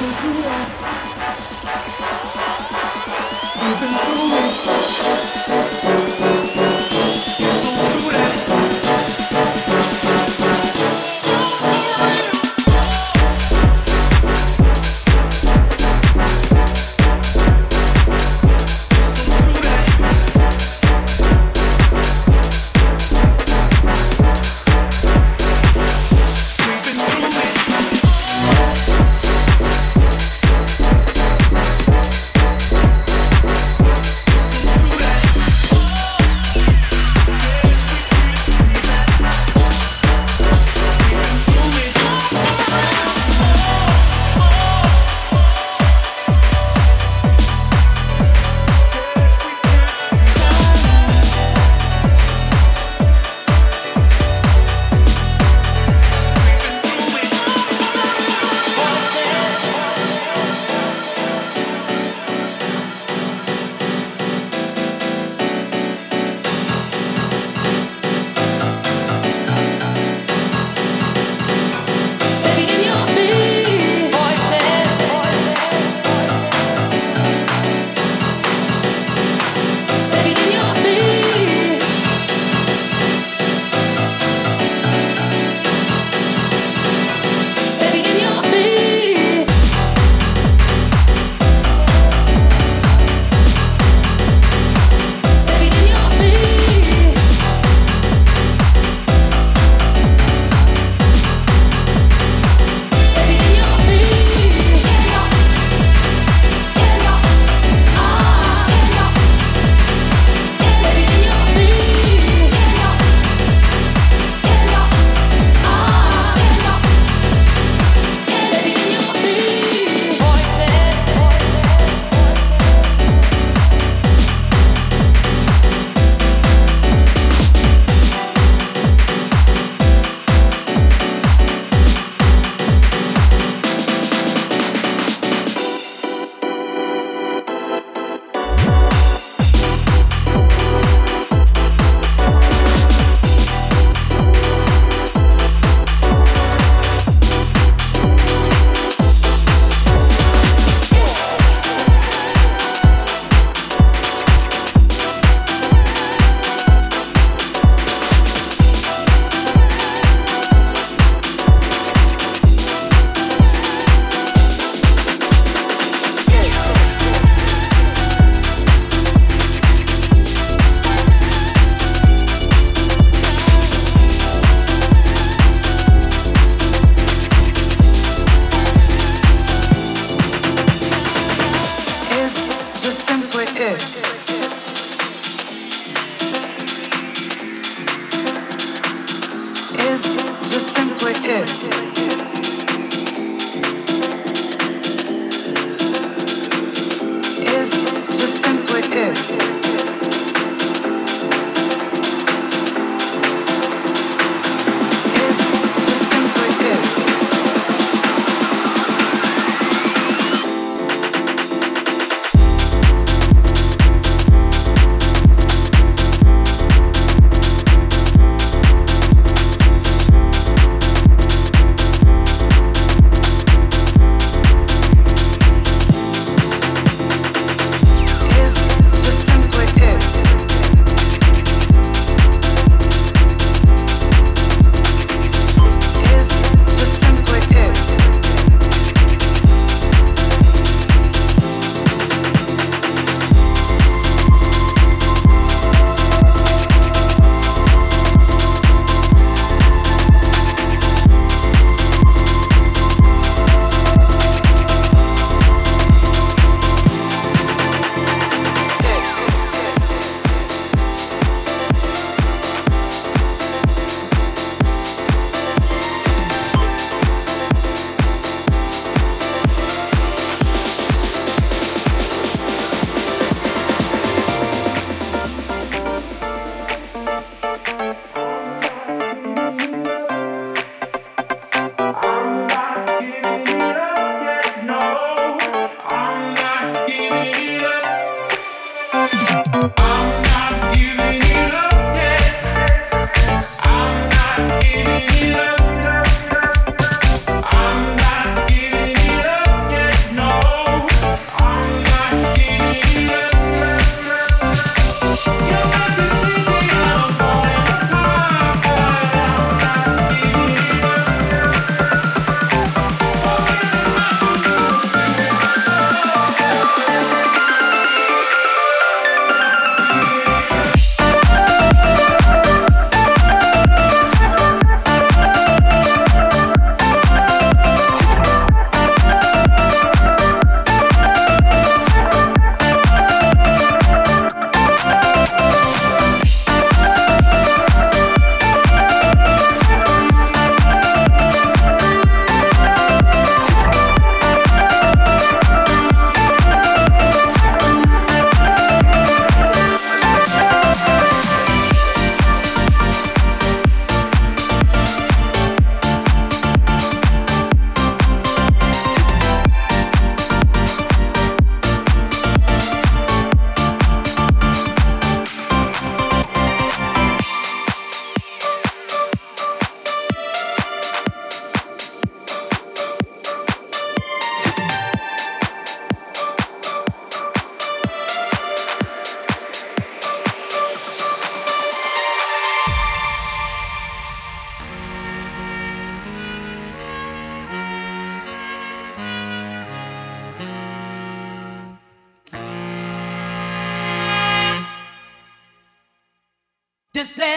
You've been fooling.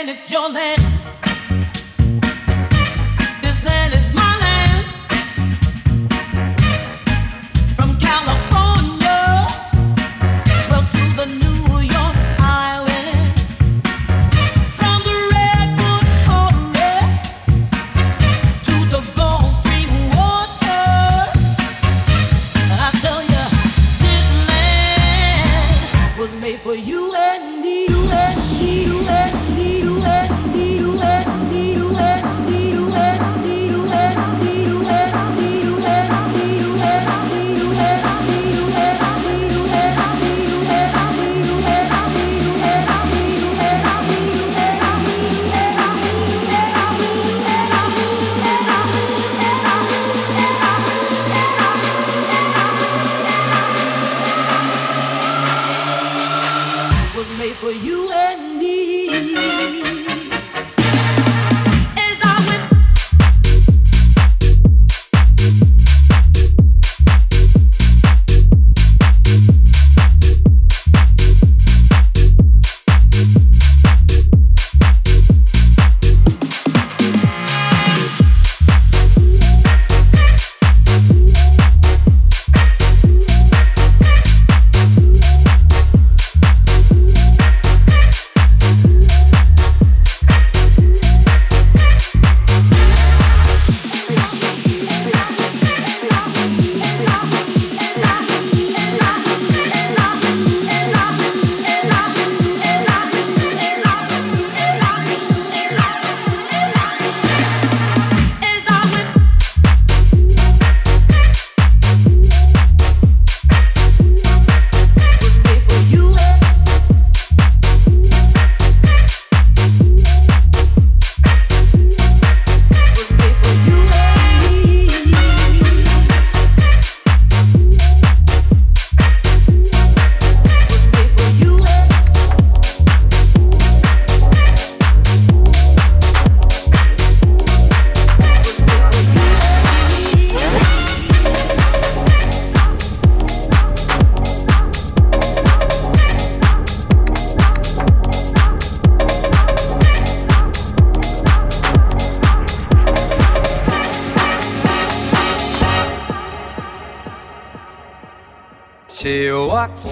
and it's your land. She walks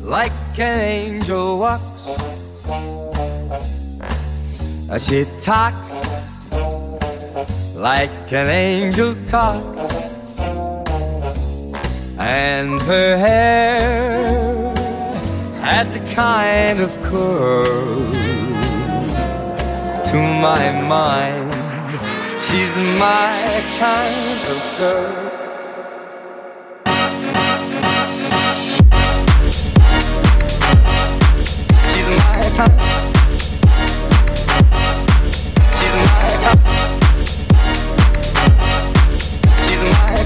like an angel walks. She talks like an angel talks, and her hair has a kind of curl. To my mind, she's my kind of girl.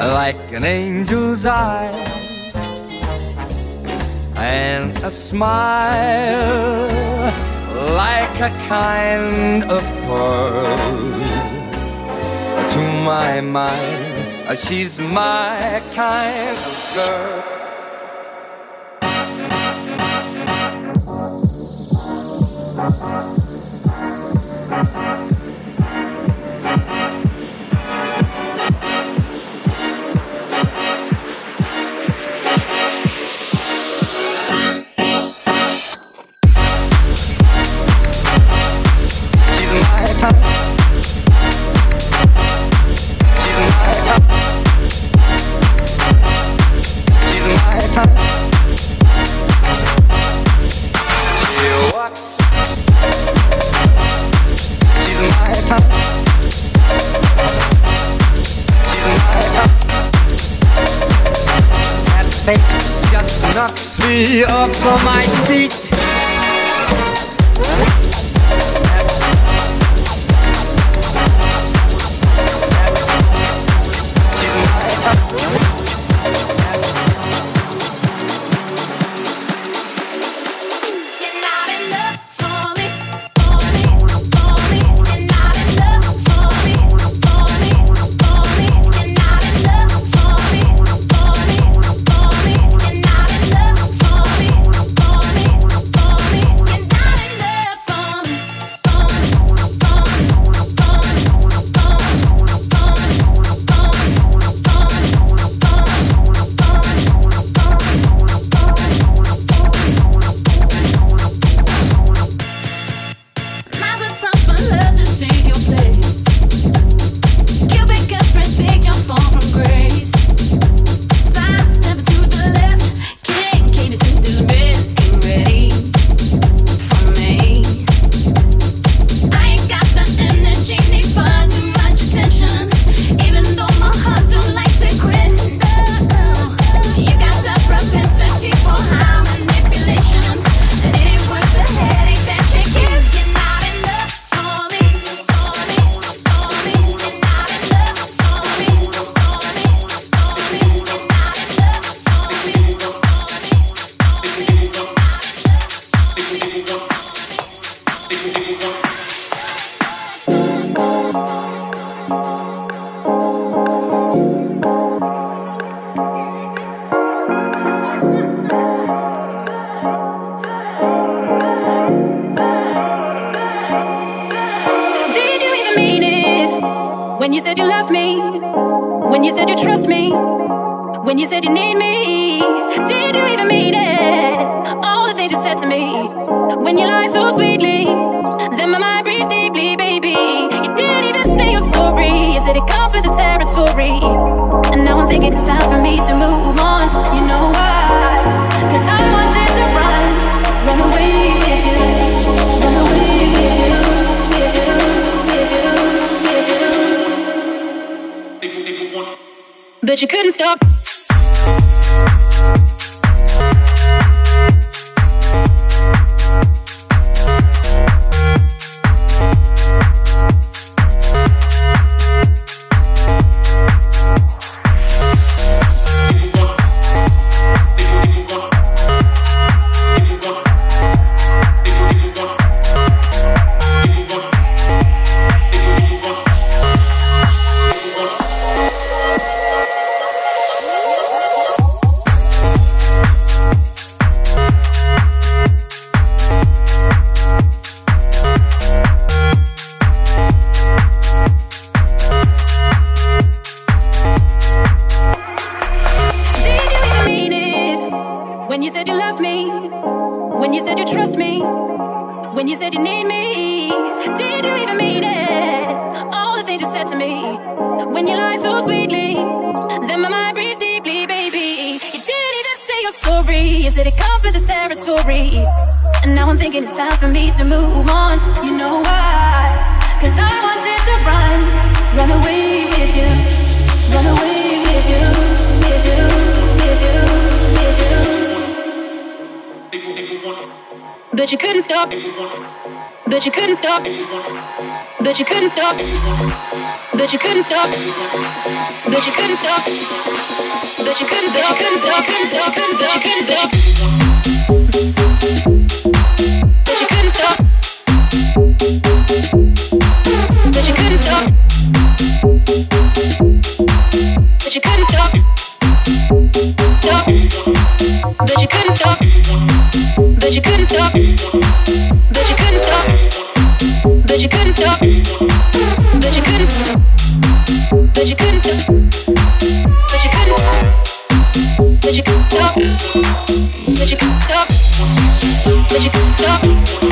like an angel's eye and a smile like a kind of pearl. To my mind uh, she's my kind of girl. it comes with the territory. And now I'm thinking it's time for me to move on. You know why? Cause I wanted to run, run away with you. Run away with you, with you, you, you. But you couldn't stop. stop, but you couldn't stop, but you couldn't stop, but you couldn't stop, but you couldn't stop, couldn't stop, couldn't stop, couldn't stop, couldn't stop, but you couldn't stop, but you couldn't stop. up? Did you get up? Did you get up?